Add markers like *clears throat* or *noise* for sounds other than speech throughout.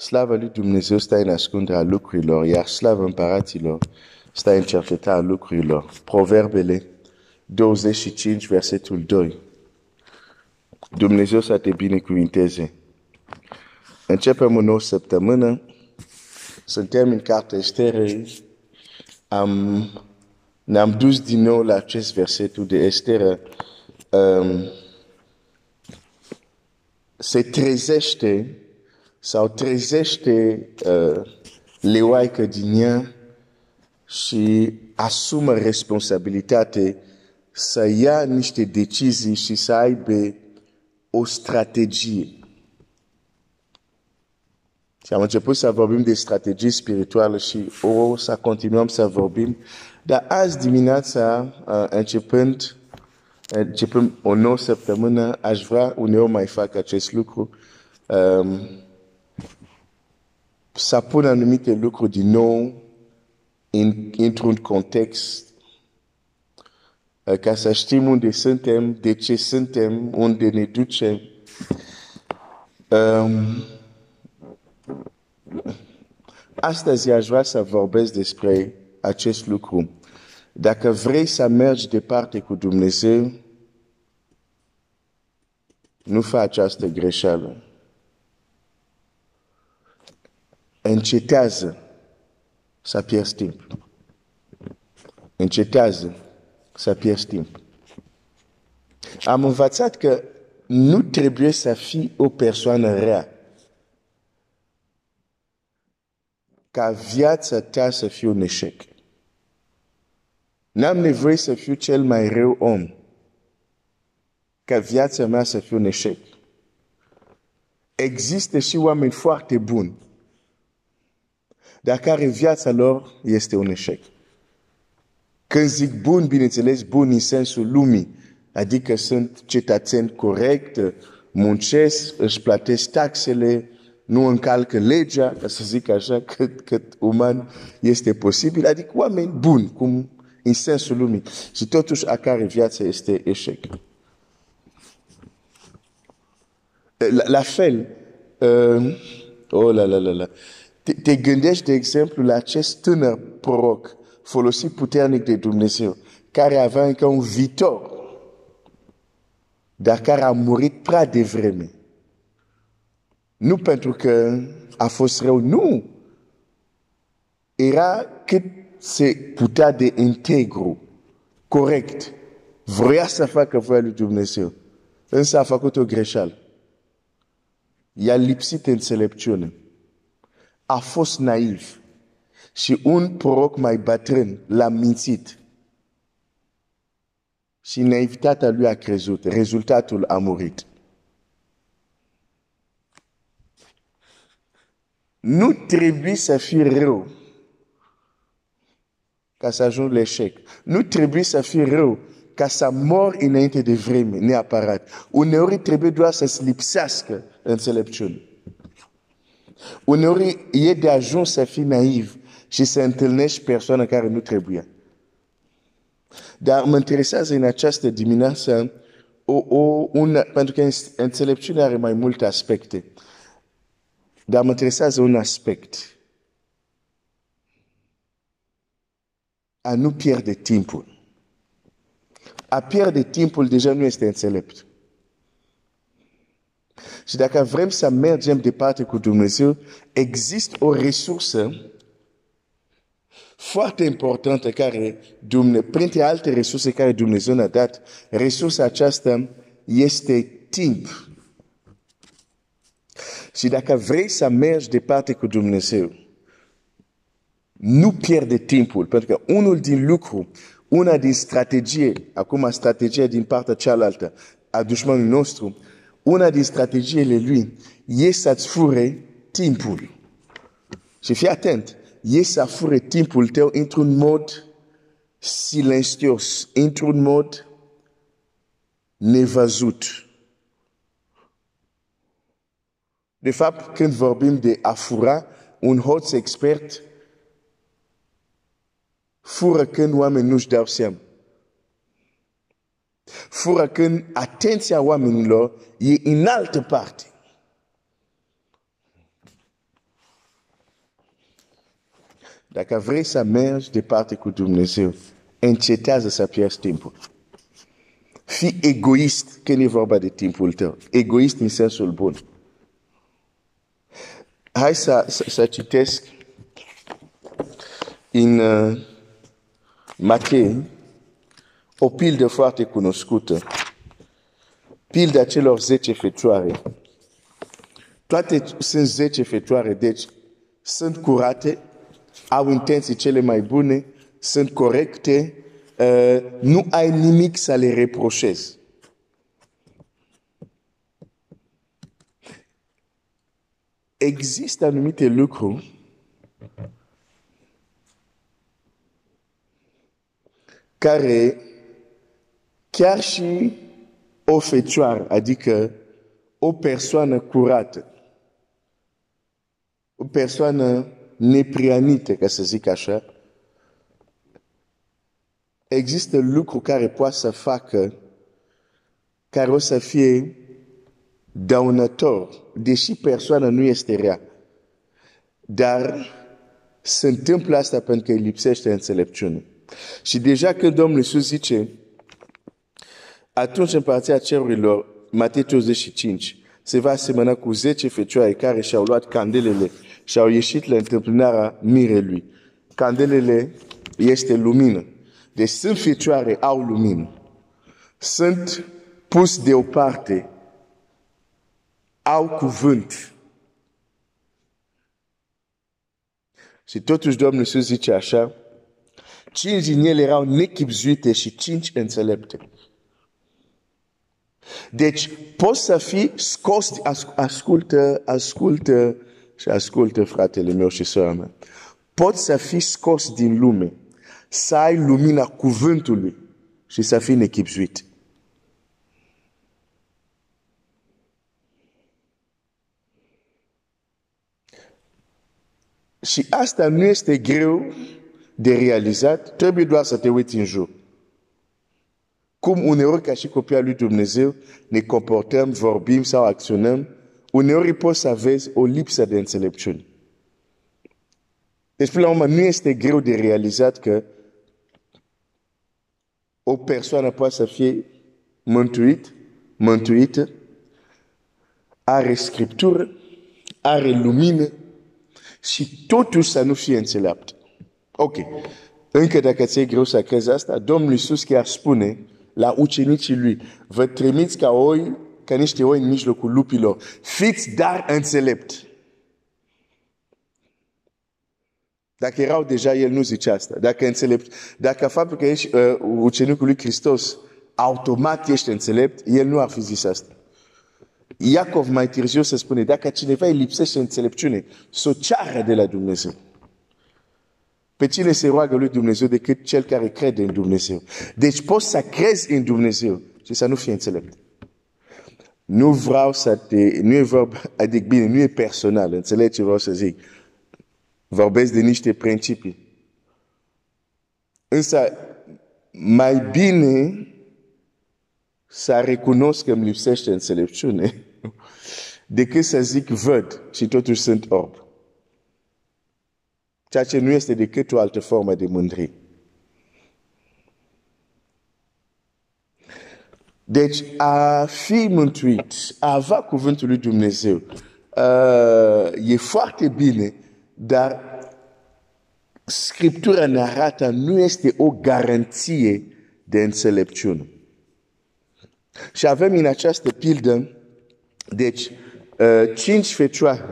Slava lui Dumnezeu stă în ascunderea lucrurilor, iar slava împăraților stă în cercetarea lucrurilor. Proverbele 25, versetul 2. Dumnezeu să te binecuvinteze. Începem o nouă săptămână. Suntem în cartea Esterei. Am, ne-am dus din nou la acest versetul de Estera. Um, se trezește sau trezește uh, leoaică din ea și asumă responsabilitate să ia niște decizii și să aibă o strategie. Și am început să vorbim de strategii spirituale și o să continuăm să vorbim. Dar azi dimineața, uh, începând, începând o nouă săptămână, aș vrea uneori mai fac acest lucru, um, să pun anumite lucruri din nou in, într-un context ca să știm unde suntem, de ce suntem, unde ne ducem. Um, astăzi aș vrea să vorbesc despre acest lucru. Dacă vrei să mergi departe cu Dumnezeu, nu fă această greșeală. Încetează să pierzi timp. Încetează să pierzi timp. Am învățat că nu trebuie să fii o persoană rea. Ca viața ta să fie un eșec. N-am nevoie să fiu cel mai rău om. Ca viața mea să fie un eșec. Există și oameni foarte buni dar care viața lor este un eșec. Când zic bun, bineînțeles, bun în sensul lumii, adică sunt cetățeni corect, muncesc, își plătesc taxele, nu încalcă legea, ca să zic așa, *laughs* cât, cât uman este posibil, adică oameni buni, cum în sensul lumii, și totuși a care viața este eșec. La, la fel, uh, oh la la la la, te, te gândești, de exemplu, la acest tânăr proroc folosit puternic de Dumnezeu, care avea încă un viitor, dar care a murit prea devreme. Nu pentru că a fost rău, nu. Era cât se putea de integru, corect. Vrea să facă voia lui Dumnezeu. Însă a făcut o greșeală. I-a lipsit înțelepciune a fost naiv și un proroc mai bătrân l-a mințit. Și naivitatea lui a crezut. Rezultatul a murit. Nu trebuie să fii rău ca să ajungi l'échec. Nu trebuie să fii rău ca să mor înainte de vreme, neapărat. Uneori trebuie doar să-ți lipsească înțelepciune. Uneori e de ajuns să fii naiv și să întâlnești persoane care nu trebuie. Dar mă interesează în această dimineață o, o, un, pentru că înțelepciunea are mai multe aspecte. Dar mă interesează un aspect. A nu pierde timpul. A pierde timpul deja nu este înțelept. Și dacă vrem să mergem departe cu Dumnezeu, există o resursă foarte importantă care, Dumnezeu, printre alte resurse care Dumnezeu ne-a dat, resursa aceasta este timp. Și dacă vrei să mergi departe cu Dumnezeu, nu pierde timpul, pentru că unul din lucru, una din strategie, acum strategia din partea cealaltă a dușmanului nostru, una din strategiile lui e să-ți fure timpul. Și fii atent, e să fure timpul tău într-un mod silențios, într-un mod nevăzut. De fapt, când vorbim de a fura, un hoț expert fură când oamenii nu-și dau seama fără când atenția oamenilor e în altă parte. Dacă vrei să mergi departe cu Dumnezeu, încetează să pierzi timpul. Fii egoist când e vorba de timpul tău. Egoist în sensul bun. Hai să, să, să citesc în uh, Matei o pildă foarte cunoscută. Pilda celor zece fecioare. Toate sunt zece fecioare, deci sunt curate, au intenții cele mai bune, sunt corecte, uh, nu ai nimic să le reproșezi. Există anumite lucruri care chiar și o fecioară, adică o persoană curată, o persoană neprianită, ca să zic așa, există lucruri care poate să facă care o să fie dăunător, deși persoana nu este rea. Dar se întâmplă asta pentru că îi lipsește înțelepciune. Și deja când Domnul Iisus zice, atunci împărția cerurilor, Matei 25, se va asemăna cu 10 fecioare care și-au luat candelele și au ieșit la întâmpinarea mirelui. Candelele este lumină. Deci sunt fecioare, au lumină. Sunt pus deoparte, au cuvânt. Și totuși Domnul Iisus zice așa, cinci din ele erau nechipzuite și cinci înțelepte. Deci poți să fii scos, ascultă, ascultă și ascultă fratele meu și sora mea. Poți să fii scos din lume, să ai lumina cuvântului și să fii nechipzuit. Și asta nu este greu de realizat, trebuie doar să te uiți în jur. Cum uneori ca și copia lui Dumnezeu ne comportăm, vorbim sau acționăm, uneori poți să aveți o lipsă de înțelepciune. Deci, până la urmă, nu este greu de realizat că o persoană poate să fie mântuit, mântuită, are scriptură, are lumină și totuși să nu fie înțeleaptă. Ok. Încă dacă ți-e greu să crezi asta, Domnul Iisus chiar spune la ucenicii lui, vă trimiți ca oi, ca niște oi în mijlocul lupilor. Fiți dar înțelept. Dacă erau deja, el nu zice asta. Dacă înțelept, dacă faptul că ești uh, ucenicul lui Hristos, automat ești înțelept, el nu ar fi zis asta. Iacov mai târziu se spune, dacă cineva îi lipsește înțelepciune, să o ceară de la Dumnezeu. Pe cine se roagă lui Dumnezeu decât cel care crede în Dumnezeu. Deci poți să crezi în Dumnezeu și să nu fii înțelept. Nu vreau să te... Nu e vorba, adică bine, nu e personal, înțelegi ce vreau să zic. Vorbesc de niște principii. Însă, mai bine să recunosc că îmi lipsește înțelepciune decât să zic văd și totuși sunt orb. Ceea ce nu este decât o altă formă de mândrie. Deci a fi mântuit, a avea cuvântul lui Dumnezeu, uh, e foarte bine, dar Scriptura ne arată nu este o garanție de înțelepciune. Și avem în această pildă, deci, uh, cinci fecioare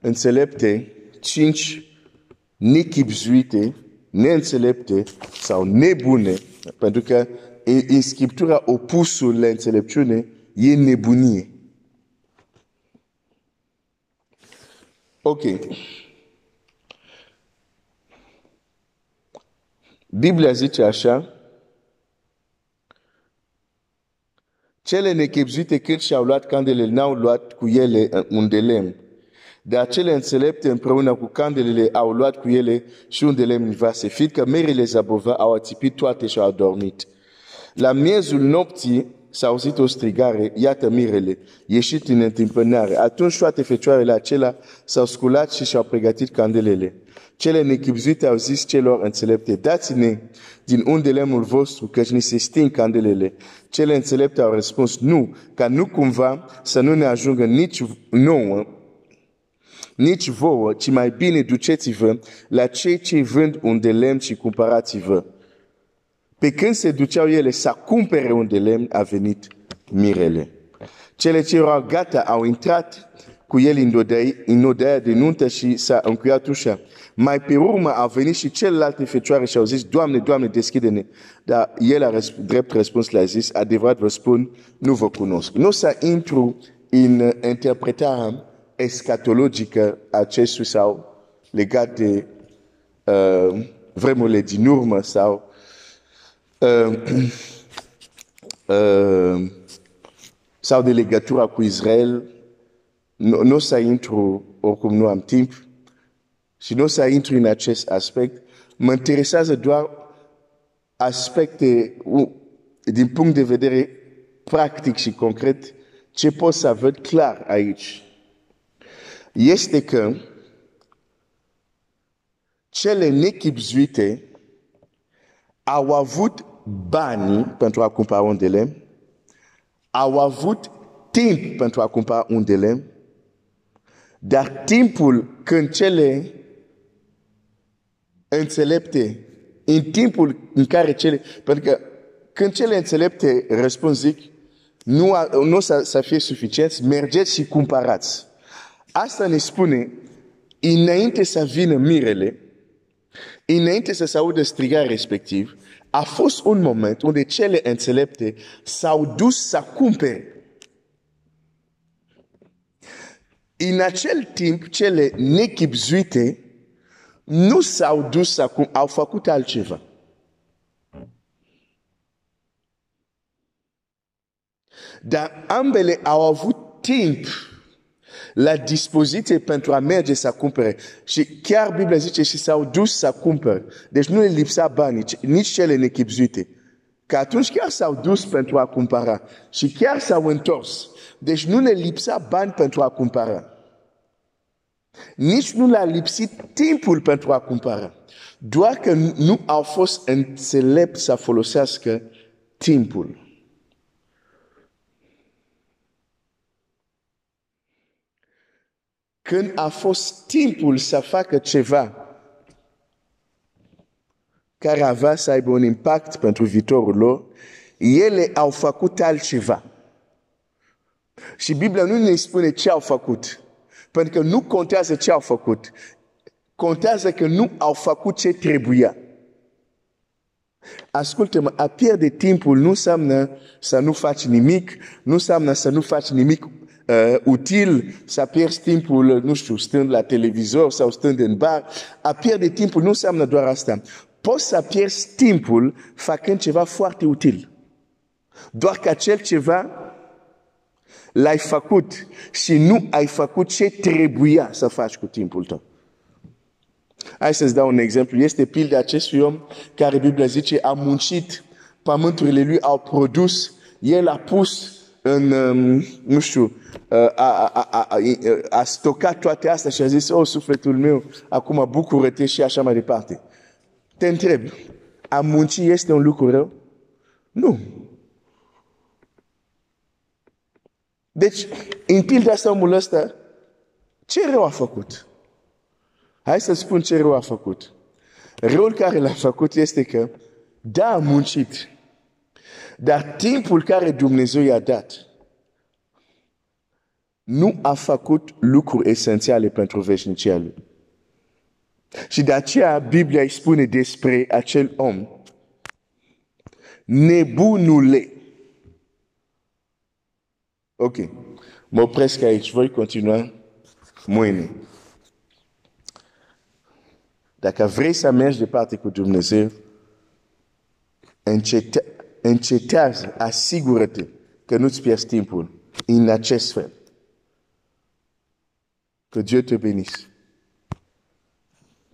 înțelepte, cinci nechipzuite, neînțelepte sau nebune, pentru că în Scriptura opusul la înțelepciune e nebunie. Ok. Biblia zice așa, cele nechipzuite cât și-au luat candelele, n-au luat cu ele un de lemn, de acele înțelepte împreună cu candelele au luat cu ele și un de lemn vase, fiindcă merile Zabova au atipit toate și au dormit. La miezul nopții s-a auzit o strigare, iată mirele, ieșit în întâmpânare. Atunci toate fecioarele acelea s-au sculat și și-au pregătit candelele. Cele nechipzuite au zis celor înțelepte, dați-ne din unde lemnul vostru, căci ni se sting candelele. Cele înțelepte au răspuns, nu, ca nu cumva să nu ne ajungă nici nouă, nici vouă, ci mai bine duceți-vă la cei ce vând un de lemn și cumpărați-vă. Pe când se duceau ele să cumpere un de lemn, a venit mirele. Cele ce erau gata au intrat cu el în odaia, în odaia de nuntă și s-a încuiat ușa. Mai pe urmă a venit și celelalte fecioare și au zis, Doamne, Doamne, deschide-ne. Dar el a răsp- drept răspuns le-a zis, adevărat vă spun, nu vă cunosc. Nu să intru în interpretarea escatologică a acestui sau legat de uh, vremurile din urmă sau uh, *clears throat* uh, sau de legătura cu Israel, nu, nu o să intru, oricum nu am timp, și nu o să intru în acest aspect, mă interesează doar aspecte din punct de vedere practic și concret, ce pot să văd clar aici. Este că cele nechipzuite au avut banii pentru a cumpăra un de lemn, au avut timp pentru a cumpăra un de lemn, dar timpul când cele înțelepte, în timpul în care cele, pentru că când cele înțelepte răspund zic, nu, nu să, să fie suficient, mergeți și cumpărați. Asta ne spune, înainte să vină mirele, înainte să se audă strigarea respectiv, a fost un moment unde cele înțelepte s-au dus să cumpere. În acel timp, cele nechipzuite nu s-au dus acum, au făcut altceva. Dar ambele au avut timp la dispoziție pentru a merge să cumpere. Și chiar Biblia zice și s-au dus să cumpere. Deci nu le lipsa banii, nici cele nechipzuite. Că atunci chiar s-au dus pentru a cumpăra și chiar s-au întors. Deci nu ne lipsa bani pentru a cumpăra. Nici nu le-a lipsit timpul pentru a cumpăra. Doar că nu au fost înțelept să folosească timpul. Când a fost timpul să facă ceva care avea să aibă un impact pentru viitorul lor, ele au făcut altceva. Și Biblia nu ne spune ce au făcut. Pentru că nu contează ce au făcut. Contează că nu au făcut ce trebuia. Ascultă-mă, a pierde timpul nu înseamnă să nu faci nimic, nu înseamnă să nu faci nimic uh, util, să pierzi timpul, nu știu, stând la televizor sau stând în bar. A pierde timpul nu înseamnă doar asta. Poți să pierzi timpul făcând ceva foarte util. Doar că acel ceva l-ai făcut și nu ai făcut ce trebuia să faci cu timpul tău. Hai să-ți dau un exemplu. Este pilda acestui om care Biblia zice a muncit, pământurile lui au produs, el a pus în, um, nu știu, a, a, a, a, a stocat toate astea și a zis, oh, sufletul meu, acum bucură-te și așa mai departe. Te întreb, a munci este un lucru rău? Nu. Deci, în pilda asta, omul ăsta, ce rău a făcut? Hai să spun ce rău a făcut. Răul care l-a făcut este că, da, a muncit, dar timpul care Dumnezeu i-a dat, nu a făcut lucruri esențiale pentru veșnicia lui. Și de aceea Biblia îi spune despre acel om, nebunule. Ok, mă opresc aici, voi continua mâine. Dacă vrei să mergi departe cu Dumnezeu, încete, încetează, asigură-te că nu-ți pierzi timpul în acest fel. Que Dieu te bénisse.